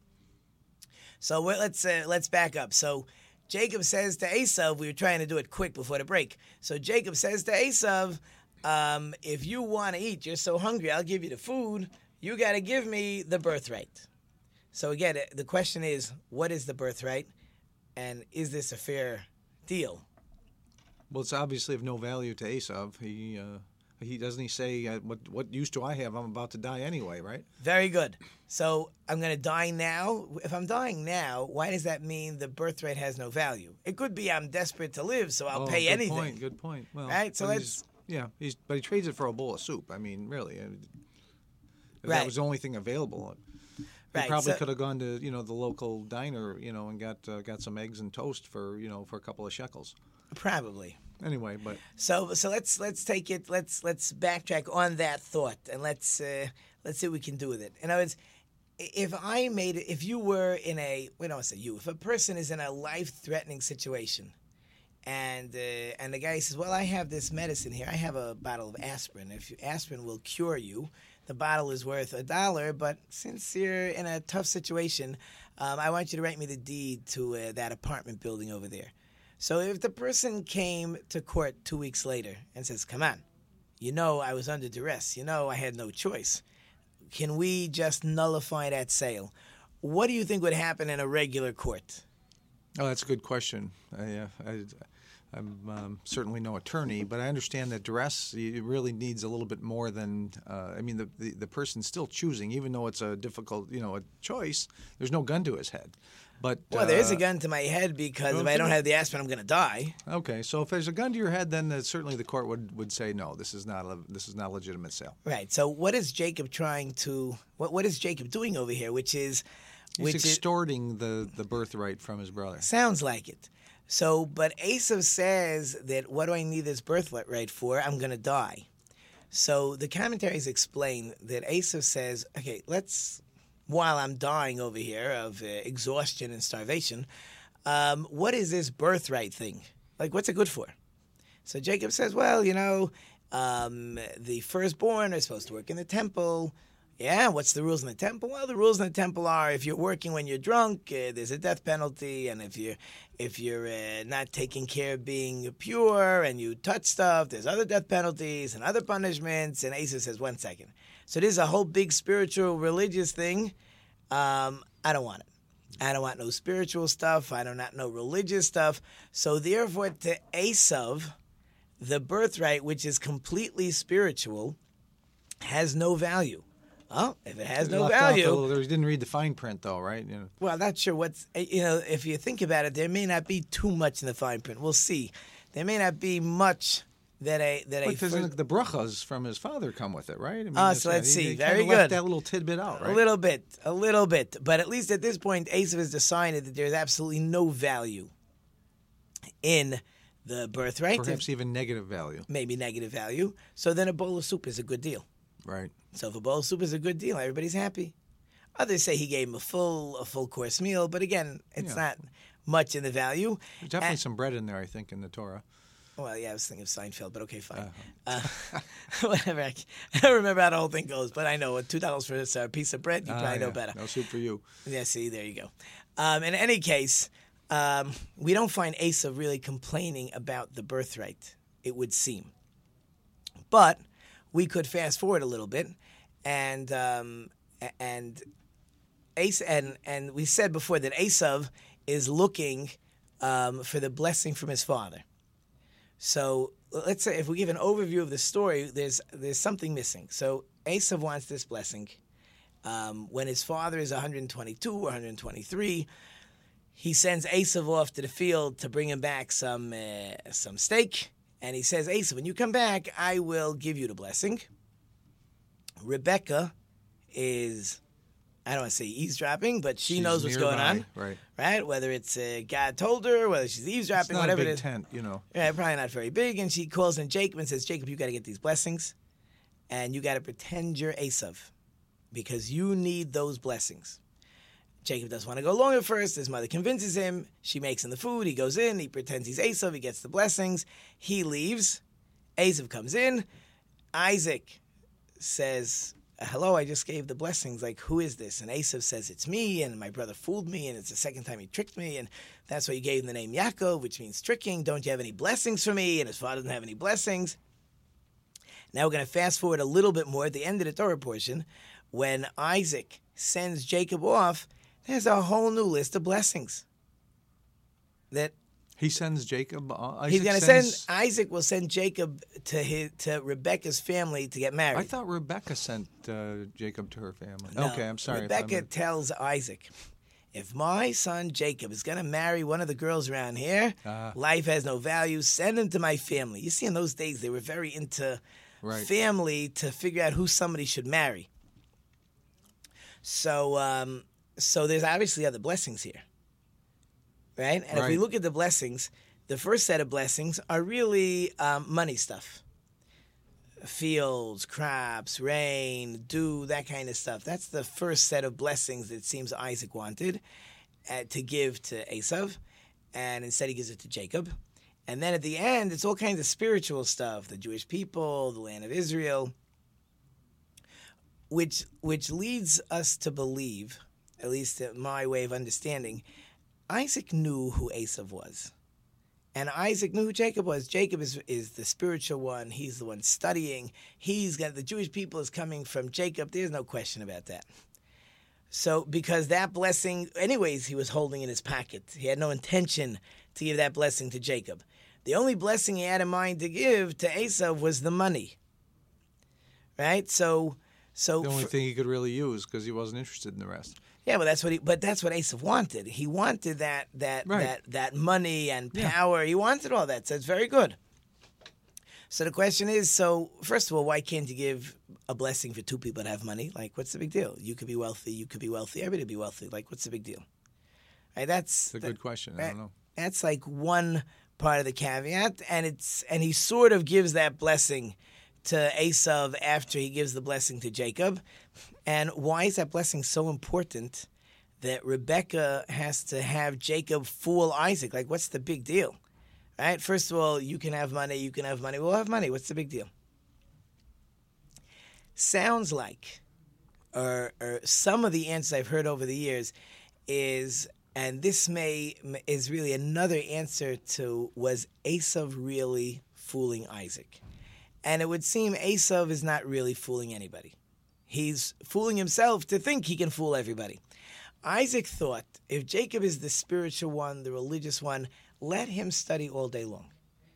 So let's uh, let's back up. So Jacob says to Esav, we were trying to do it quick before the break. So Jacob says to Esav, um, if you want to eat, you're so hungry, I'll give you the food. You got to give me the birthright. So again, the question is, what is the birthright, and is this a fair deal? Well, it's obviously of no value to Esav. He uh, he doesn't he say uh, what what use do I have? I'm about to die anyway, right? Very good. So I'm going to die now. If I'm dying now, why does that mean the birthright has no value? It could be I'm desperate to live, so I'll oh, pay good anything. Point, good point. Well, right. So let's. Yeah, he's but he trades it for a bowl of soup. I mean, really, if Right. that was the only thing available. He Right, probably so- could have gone to you know the local diner, you know, and got uh, got some eggs and toast for you know for a couple of shekels. Probably. Anyway, but So so let's let's take it. Let's let's backtrack on that thought and let's uh, let's see what we can do with it. In other words, if I made it, if you were in a we don't say you, if a person is in a life threatening situation, and uh, and the guy says, well, I have this medicine here. I have a bottle of aspirin. If you, aspirin will cure you, the bottle is worth a dollar. But since you're in a tough situation, um, I want you to write me the deed to uh, that apartment building over there. So if the person came to court two weeks later and says, "Come on, you know I was under duress. You know I had no choice. Can we just nullify that sale?" What do you think would happen in a regular court? oh, that's a good question. I, uh, I, I'm um, certainly no attorney, but I understand that duress really needs a little bit more than. Uh, I mean, the, the the person's still choosing, even though it's a difficult, you know, a choice. There's no gun to his head, but Well, there is a uh, gun to my head because if. I don't have the aspirin, I'm going to die. Okay, so if there's a gun to your head, then uh, certainly the court would, would say no. This is not a this is not a legitimate sale. Right. So what is Jacob trying to? What What is Jacob doing over here? Which is, He's which is, extorting the, the birthright from his brother. sounds like it. So, but Esav says that what do I need this birthright for? I'm going to die. So the commentaries explain that Esav says, okay, let's, while I'm dying over here of uh, exhaustion and starvation, um, what is this birthright thing? Like, what's it good for? So Jacob says, well, you know, um, the firstborn are supposed to work in the temple. Yeah, what's the rules in the temple? Well, the rules in the temple are if you're working when you're drunk, uh, there's a death penalty, and if you're if you're uh, not taking care of being pure and you touch stuff, there's other death penalties and other punishments. And Esav says, one second. So this is a whole big spiritual religious thing. Um, I don't want it. I don't want no spiritual stuff. I do not know religious stuff. So therefore, to Esav, the birthright, which is completely spiritual, has no value. Oh, if it has no the value, little- he didn't read the fine print, though, right? You know, well, not sure what's eh, you know. If you think about it, there may not be too much in the fine print. We'll see. There may not be much that a that a. but first- the brachas from his father come with it, right? I mean, that's so let's He- see. he Very good. That little tidbit out, right? A little bit, a little bit, but at least at this point, Esav has decided that there's absolutely no value in the birthright. Perhaps even negative value, maybe negative value. So then a bowl of soup is a good deal. Right? So if a bowl of soup is a good deal, everybody's happy. Others say he gave him a full a full course meal, but again, it's Yeah. not much in the value. There's definitely And- some bread in there, I think, in the Torah. Well, yeah, I was thinking of Seinfeld, but okay, fine. Uh-huh. Uh, [laughs] whatever. I, [laughs] I don't remember how the whole thing goes, but I know two dollars for this uh, piece of bread. You Ah, probably know yeah. better. No soup for you. Yeah, see, there you go. Um, in any case, um, we don't find Esav really complaining about the birthright, it would seem. But we could fast forward a little bit, and um, and Esav, and and we said before that Esav is looking um, for the blessing from his father. So let's say if we give an overview of the story, there's there's something missing. So Esav wants this blessing. Um, when his father is 122 or 123, he sends Esav off to the field to bring him back some uh, some steak, and he says, "Esav, when you come back, I will give you the blessing." Rebecca is, I don't want to say eavesdropping, but she She's knows what's going on, Right. right? Whether it's uh, God told her, whether she's eavesdropping, whatever a big it is. tent, you know. Yeah, probably not very big. And she calls in Jacob and says, Jacob, you got to get these blessings, and you got to pretend you're Esav because you need those blessings. Jacob doesn't want to go along at first. His mother convinces him. She makes him the food. He goes in. He pretends he's Esav. He gets the blessings. He leaves. Esav comes in. Isaac says, hello, I just gave the blessings. Like, who is this? And Esav says, it's me, and my brother fooled me, and it's the second time he tricked me, and that's why you gave him the name Yaakov, which means tricking. Don't you have any blessings for me? And his father doesn't have any blessings. Now we're going to fast forward a little bit more at the end of the Torah portion. When Isaac sends Jacob off, there's a whole new list of blessings. That He sends Jacob. Uh, Isaac he's going to send Isaac will send Jacob to his to Rebecca's family to get married. I thought Rebecca sent uh, Jacob to her family. No, okay, I'm sorry. Rebecca I'm- tells Isaac, if my son Jacob is going to marry one of the girls around here, Ah. life has no value. Send him to my family. You see, in those days, they were very into Right. family to figure out who somebody should marry. So, um, so there's obviously other blessings here, right? And if we look at the blessings, the first set of blessings are really um, money stuff fields, crops, rain, dew, that kind of stuff. That's the first set of blessings that seems Isaac wanted uh, to give to Esav, and instead he gives it to Jacob. And then at the end, it's all kinds of spiritual stuff: the Jewish people, the land of Israel, which which leads us to believe, at least in my way of understanding, Isaac knew who Esav was. And Isaac knew who Jacob was. Jacob is, is the spiritual one. He's the one studying. He's got the Jewish people is coming from Jacob. There's no question about that. So because that blessing, anyways, he was holding in his pocket. He had no intention to give that blessing to Jacob. The only blessing he had in mind to give to Esav was the money. Right? So so the only for- thing he could really use because he wasn't interested in the rest. Yeah, but that's what he. But that's what Esav wanted. He wanted that that Right. that that money and power. He wanted all that. So it's very good. So the question is: so first of all, why can't you give a blessing for two people that have money? Like, what's the big deal? You could be wealthy. You could be wealthy. Everybody could be wealthy. Like, what's the big deal? Right? That's It's a good question. I don't know. that's like one part of the caveat, and it's and he sort of gives that blessing to Esav after he gives the blessing to Jacob. And why is that blessing so important that Rebecca has to have Jacob fool Isaac? Like, what's the big deal? Right? First of all, you can have money, you can have money. We'll have money. What's the big deal? Sounds like, or, or some of the answers I've heard over the years is, and this may is really another answer to was Esav really fooling Isaac? And it would seem Esav is not really fooling anybody. He's fooling himself to think he can fool everybody. Isaac thought if Jacob is the spiritual one, the religious one, let him study all day long.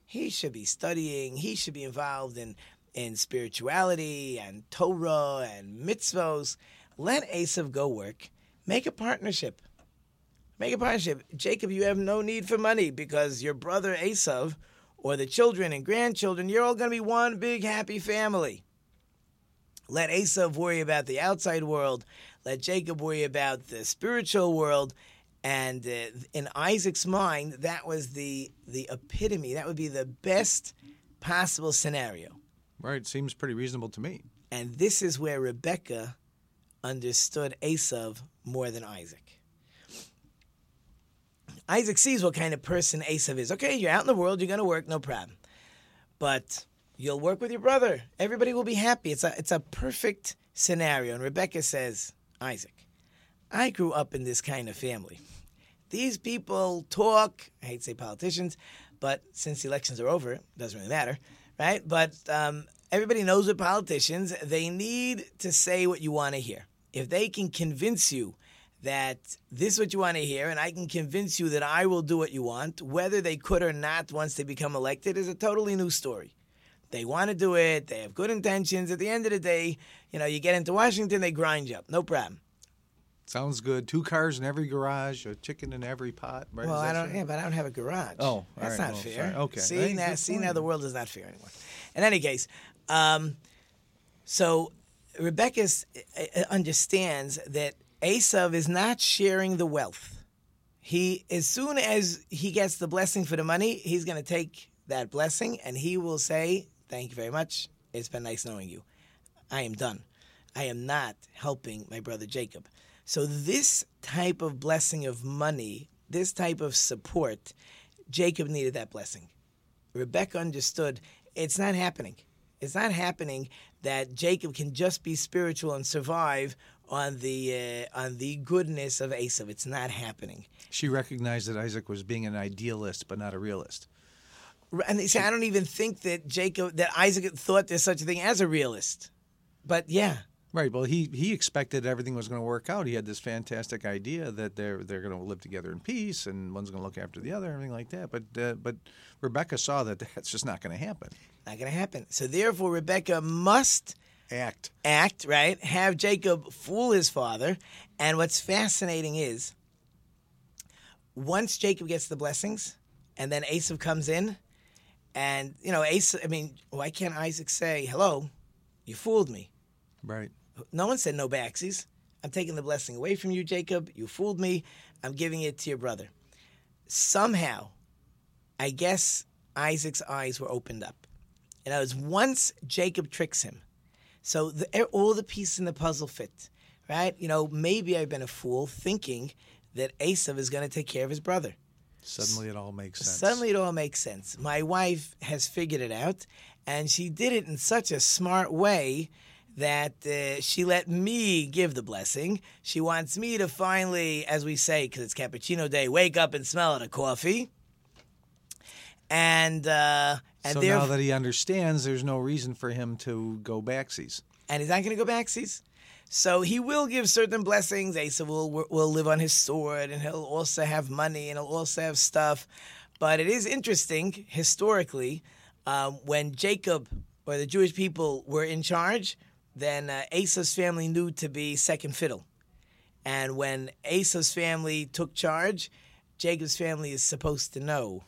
He should be studying, he should be involved in, in spirituality and Torah and mitzvos. Let Esav go work. Make a partnership. Make a partnership. Jacob, you have no need for money because your brother Esav or the children and grandchildren, you're all going to be one big happy family. Let Esav worry about the outside world. Let Jacob worry about the spiritual world. And uh, in Isaac's mind, that was the the epitome. That would be the best possible scenario. Right. Seems pretty reasonable to me. And this is where Rebecca understood Esav more than Isaac. Isaac sees what kind of person Esav is. Okay, you're out in the world, you're going to work, no problem. But you'll work with your brother. Everybody will be happy. It's a, it's a perfect scenario. And Rebecca says, Isaac, I grew up in this kind of family. These people talk, I hate to say politicians, but since the elections are over, it doesn't really matter, right? But um, everybody knows with politicians, they need to say what you want to hear. If they can convince you that this is what you want to hear, and I can convince you that I will do what you want, whether they could or not once they become elected is a totally new story. They want to do it, they have good intentions. At the end of the day, you know, you get into Washington, they grind you up, no problem. Sounds good. Two cars in every garage, a chicken in every pot. Right? Well, I don't. fair? Yeah, but I don't have a garage. Oh, that's right, not well, fair. sorry. Okay. See now, see now, the world is not fair anymore. In any case, um, so Rebecca uh, understands that Esav is not sharing the wealth. He, as soon as he gets the blessing for the money, he's going to take that blessing and he will say, "Thank you very much. It's been nice knowing you. I am done. I am not helping my brother Jacob." So this type of blessing of money, this type of support, Jacob needed that blessing. Rebecca understood it's not happening. It's not happening that Jacob can just be spiritual and survive on the uh, on the goodness of Esav. It's not happening. She recognized that Isaac was being an idealist, but not a realist. And they say, I don't even think that Jacob, that Isaac thought there's such a thing as a realist. But yeah, Right. Well, he he expected everything was going to work out. He had this fantastic idea that they're they're going to live together in peace, and one's going to look after the other, everything like that. But uh, but Rebecca saw that [laughs] that's just not going to happen. not going to happen. So therefore, Rebecca must Act. act right, have Jacob fool his father. And what's fascinating is, once Jacob gets the blessings, and then Esav comes in, and you know, Esav. I mean, why can't Isaac say, "Hello, you fooled me"? Right. No one said no backsies. I'm taking the blessing away from you, Jacob. You fooled me. I'm giving it to your brother. Somehow, I guess Isaac's eyes were opened up. And it was once Jacob tricks him. So the, all the pieces in the puzzle fit, right? You know, maybe I've been a fool thinking that Esav is going to take care of his brother. Suddenly, it all makes sense. Suddenly, it all makes sense. My wife has figured it out, and she did it in such a smart way that uh, she let me give the blessing. She wants me to finally, as we say, because it's cappuccino day, wake up and smell the coffee. And uh, and so now that he understands, there's no reason for him to go backsies. and he's not going to go backsies. So he will give certain blessings. Esav will will live on his sword, and he'll also have money, and he'll also have stuff. But it is interesting historically um, when Jacob or the Jewish people were in charge, then uh, Esav's family knew to be second fiddle, and when Esav's family took charge, Jacob's family is supposed to know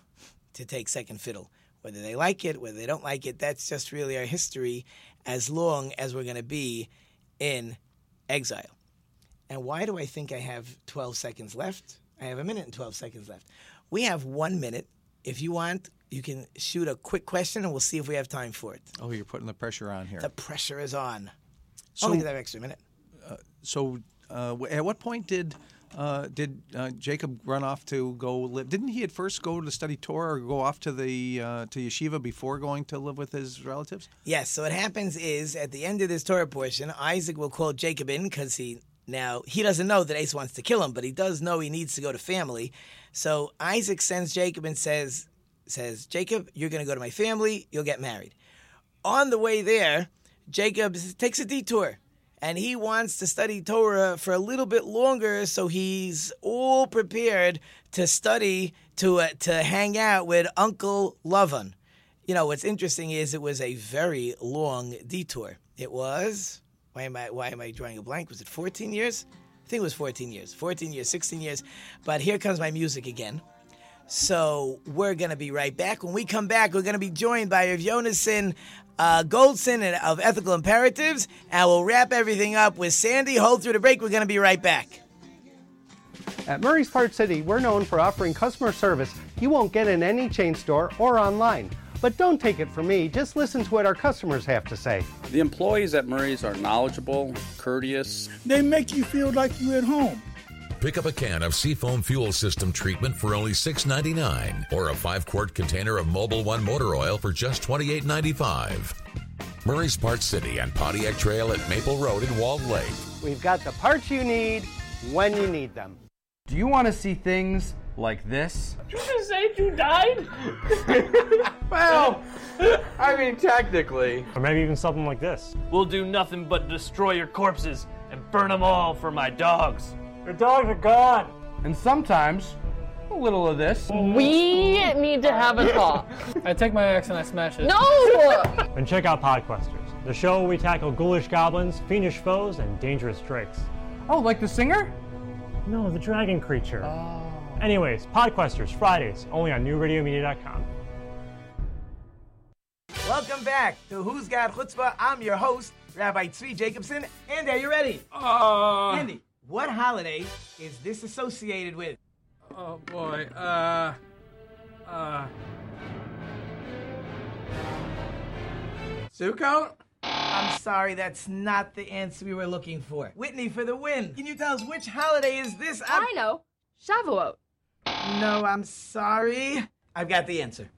to take second fiddle. Whether they like it, whether they don't like it, that's just really our history as long as we're going to be in exile. And why do I think I have 12 seconds left? I have a minute and 12 seconds left. We have one minute. If you want, you can shoot a quick question and we'll see if we have time for it. Oh, you're putting the pressure on here. The pressure is on. So- Only because I have extra minute. So, uh, at what point did uh, did uh, Jacob run off to go live? Didn't he at first go to study Torah or go off to the uh, to yeshiva before going to live with his relatives? Yes. So what happens is at the end of this Torah portion, Isaac will call Jacob in because he now he doesn't know that Ace wants to kill him, but he does know he needs to go to family. So Isaac sends Jacob and says says Jacob, you're going to go to my family. You'll get married. On the way there, Jacob takes a detour. And he wants to study Torah for a little bit longer, so he's all prepared to study to uh, to hang out with Uncle Lavan. You know, what's interesting is it was a very long detour. It was why am I why am I drawing a blank? Was it 14 years? I think it was 14 years. 14 years, 16 years. But here comes my music again. So we're going to be right back. When we come back, we're going to be joined by Rav Yonason uh, Goldson of Ethical Imperatives, and we'll wrap everything up with Sandy. Hold through the break. We're going to be right back. At Murray's Part City, we're known for offering customer service you won't get in any chain store or online. But don't take it from me, just listen to what our customers have to say. The employees at Murray's are knowledgeable, courteous. They make you feel like you're at home. Pick up a can of Seafoam Fuel System treatment for only $6.99 or a 5 quart container of Mobil One motor oil for just $28.95. Murray's Part City and Pontiac Trail at Maple Road in Walled Lake. We've got the parts you need when you need them. Do you want to see things like this? Did you just say you died? [laughs] Well, I mean, technically. Or maybe even something like this. We'll do nothing but destroy your corpses and burn them all for my dogs. Your dogs are gone. And sometimes, a little of this. We need to have a talk. I take my axe and I smash it. No! [laughs] And check out Podquesters, the show where we tackle ghoulish goblins, fiendish foes, and dangerous drakes. Oh, like the singer? No, the dragon creature. Anyways, Podquesters, Fridays, only on newradiomedia.com. Welcome back to Who's Got Chutzpah. I'm your host, Rabbi Tzvi Jacobson. Andy, are you ready? Uh, Andy, what holiday is this associated with? Oh boy. Uh. Uh. Sukkot? I'm sorry, that's not the answer we were looking for. Whitney for the win. Can you tell us which holiday is this? I know. Shavuot. No, I'm sorry. I've got the answer.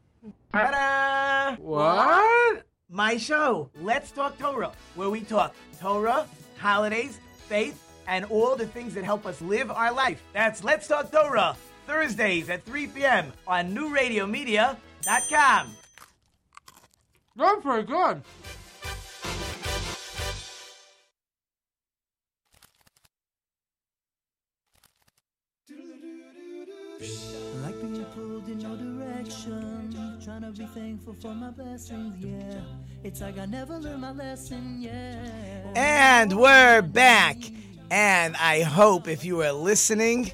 Ta-da! What? my show, Let's Talk Torah, where we talk Torah, holidays, faith, and all the things that help us live our life. That's Let's Talk Torah, Thursdays at 3 p.m. on NewRadioMedia.com. That's pretty good. Like being pulled in your direction. Trying to be thankful for my blessings, yeah. It's like I never learned my lesson, yeah. And we're back. And I hope if you are listening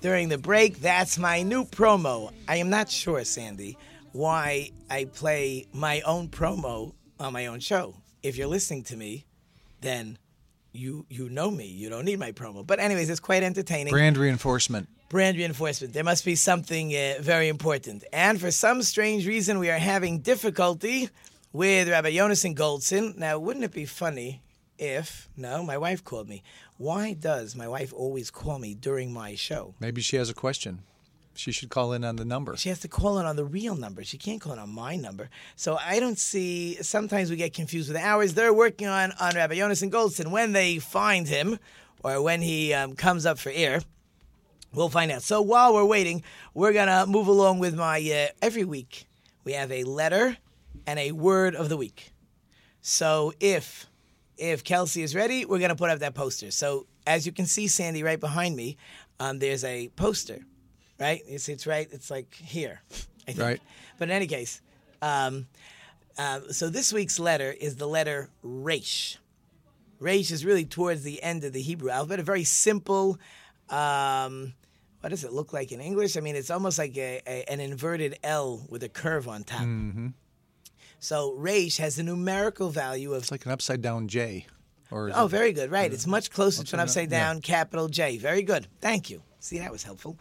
during the break, that's my new promo. I am not sure, Sandy, why I play my own promo on my own show. If you're listening to me, then you you know me. You don't need my promo. But anyways, it's quite entertaining. Brand reinforcement. Brand reinforcement. There must be something uh, very important. And for some strange reason, we are having difficulty with Rabbi Yonason Goldson. Now, wouldn't it be funny if, no, my wife called me. Why does my wife always call me during my show? Maybe she has a question. She should call in on the number. She has to call in on the real number. She can't call in on my number. So I don't see. Sometimes we get confused with the hours. They're working on on Rabbi Yonason Goldson. When they find him, or when he um, comes up for air, we'll find out. So while we're waiting, we're gonna move along with my uh, every week. We have a letter and a word of the week. So if if Kelsey is ready, we're gonna put up that poster. So as you can see, Sandy, right behind me, um, there's a poster right? It's it's right. It's like here, I think. Right. But in any case, um, uh, so this week's letter is the letter Resh. Resh is really towards the end of the Hebrew alphabet. A very simple. Um, what does it look like in English? I mean, it's almost like a, a, an inverted L with a curve on top. Mm-hmm. So Resh has a numerical value of It's like an upside down J. Or Oh, very good. Right. It's much closer to an Upside down, down capital J. Very good. Thank you. See, that was helpful.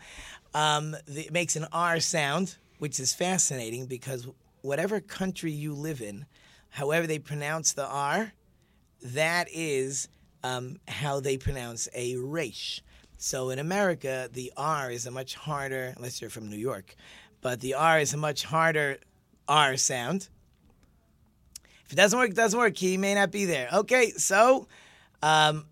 Um, the, it makes an R sound, which is fascinating because whatever country you live in, however they pronounce the R, that is um, how they pronounce a resh. So in America, the R is a much harder, unless you're from New York, but the R is a much harder R sound. If it doesn't work, it doesn't work. He may not be there. Okay, so um,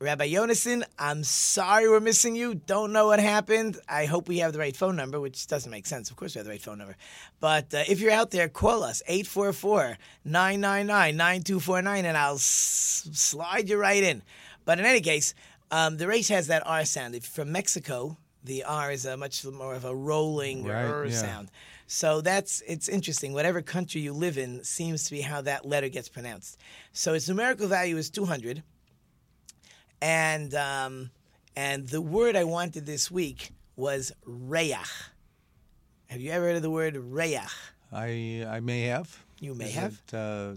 Rabbi Yonason, I'm sorry we're missing you. Don't know what happened. I hope we have the right phone number, which doesn't make sense. Of course, we have the right phone number. But uh, if you're out there, call us 844 999 9249 and I'll s- slide you right in. But in any case, um, the race has that R sound. If you're from Mexico, the R is a much more of a rolling Right, R yeah. sound. So that's it's interesting. Whatever country you live in seems to be how that letter gets pronounced. So its numerical value is 200, and um, and the word I wanted this week was reyach. Have you ever heard of the word reyach? I I may have. You may Is have. it, uh,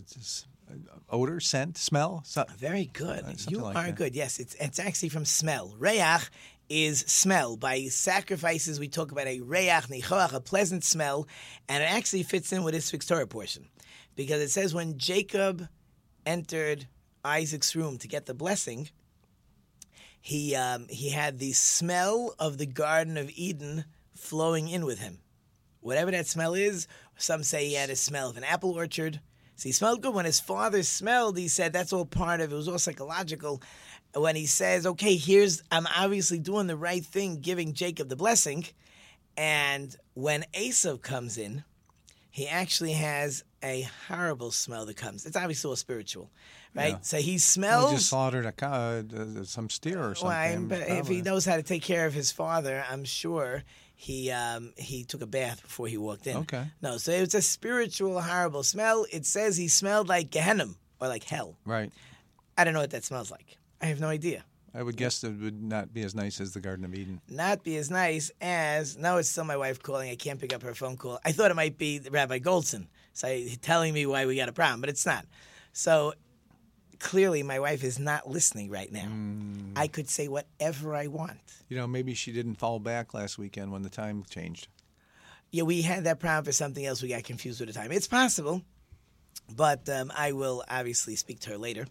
odor, scent, smell. So, Very good. Uh, you like are that. good. Yes, it's it's actually from smell. Reyach is smell. By sacrifices, we talk about a reyach nichoach, a pleasant smell, and it actually fits in with this week's Torah portion, because it says when Jacob entered Isaac's room to get the blessing, he um, he had the smell of the Garden of Eden flowing in with him. Whatever that smell is, some say he had a smell of an apple orchard. So he smelled good. When his father smelled, he said that's all part of it. It was all psychological. When he says, okay, here's, I'm obviously doing the right thing, giving Jacob the blessing. And when Esau comes in, he actually has a horrible smell that comes. It's obviously all spiritual, right? Yeah. So he Well, smells. just slaughtered a cow, uh, some steer or something. Why, but if he knows how to take care of his father, I'm sure he um, he took a bath before he walked in. Okay. No, so it's a spiritual horrible smell. It says he smelled like Gehenna or like hell. Right. I don't know what that smells like. I have no idea. I would guess it would not be as nice as the Garden of Eden. Not be as nice as now. It's still my wife calling. I can't pick up her phone call. I thought it might be Rabbi Goldson, so telling me why we got a problem, but it's not. So clearly, my wife is not listening right now. Mm. I could say whatever I want. You know, maybe she didn't fall back last weekend when the time changed. Yeah, we had that problem for something else. We got confused with the time. It's possible, but um, I will obviously speak to her later.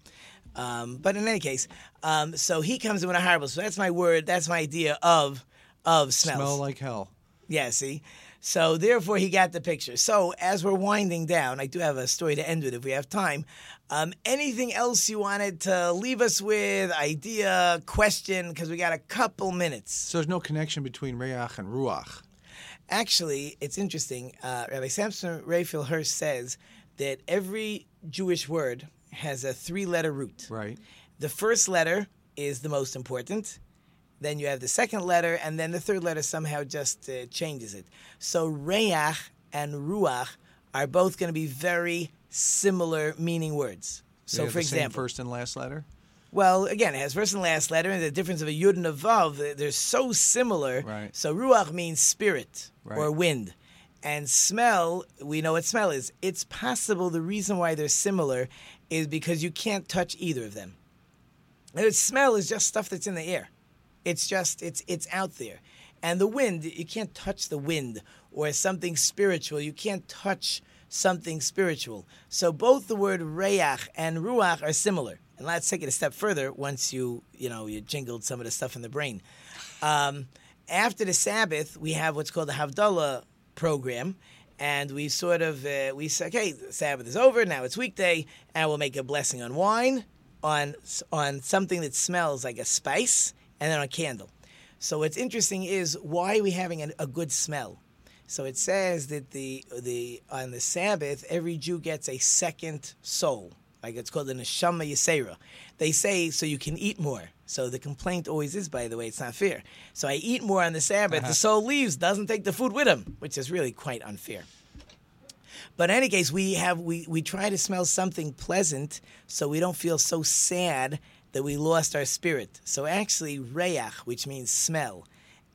Um, but in any case, um, so he comes in with a horrible. So that's my word. That's my idea of of smells. Smell like hell. Yeah, see. So therefore, he got the picture. So as we're winding down, I do have a story to end with if we have time. Um, anything else you wanted to leave us with? Idea, question? Because we got a couple minutes. So there's no connection between Reyach and Ruach. Actually, it's interesting. Uh, Rabbi Samson Raphael Hirsch says that every Jewish word has a three-letter root. Right. The first letter is the most important. Then you have the second letter, and then the third letter somehow just uh, changes it. So reyach and ruach are both going to be very similar meaning words. So, for example, first and last letter. well, again, it has first and last letter, and the difference of a yud and a vav, they're- they're so similar. Right. So ruach means spirit or wind. And smell, we know what smell is. It's possible the reason why they're similar is because you can't touch either of them. And smell is just stuff that's in the air. It's just it's it's out there. And the wind, you can't touch the wind or something spiritual. You can't touch something spiritual. So both the word reyach and ruach are similar. And let's take it a step further once you, you know, you jingled some of the stuff in the brain. Um, after the Sabbath, we have what's called the Havdalah program. And we sort of, uh, we say, okay, Sabbath is over, now it's weekday, and we'll make a blessing on wine, on, on something that smells like a spice, and then on candle. So what's interesting is why are we having a, a good smell? So it says that the the on the Sabbath every Jew gets a second soul, like it's called the neshama yisera. They say so you can eat more. So the complaint always is, by the way, it's not fair. So I eat more on the Sabbath, Uh-huh. the soul leaves, doesn't take the food with him, which is really quite unfair. But in any case, we have we, we try to smell something pleasant so we don't feel so sad that we lost our spirit. So actually, reyach, which means smell,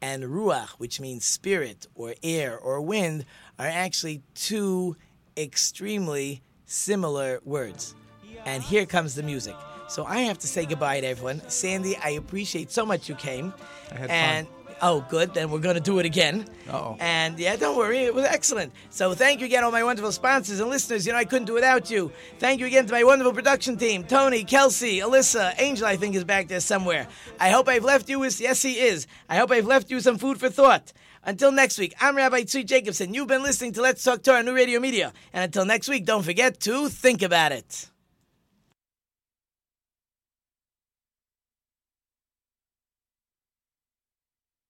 and ruach, which means spirit or air or wind, are actually two extremely similar words. And here comes the music. So I have to say goodbye to everyone. Sandy, I appreciate so much you came. I had fun. and oh, good. Then we're going to do it again. Uh-oh. And yeah, don't worry, it was excellent. So thank you again, all my wonderful sponsors and listeners. You know, I couldn't do without you. Thank you again to my wonderful production team Tony, Kelsey, Alyssa, Angel, I think is back there somewhere. I hope I've left you with, yes, he is. I hope I've left you some food for thought. Until next week, I'm Rabbi Tzvi Jacobson. You've been listening to Let's Talk Torah, New Radio Media. And until next week, don't forget to think about it.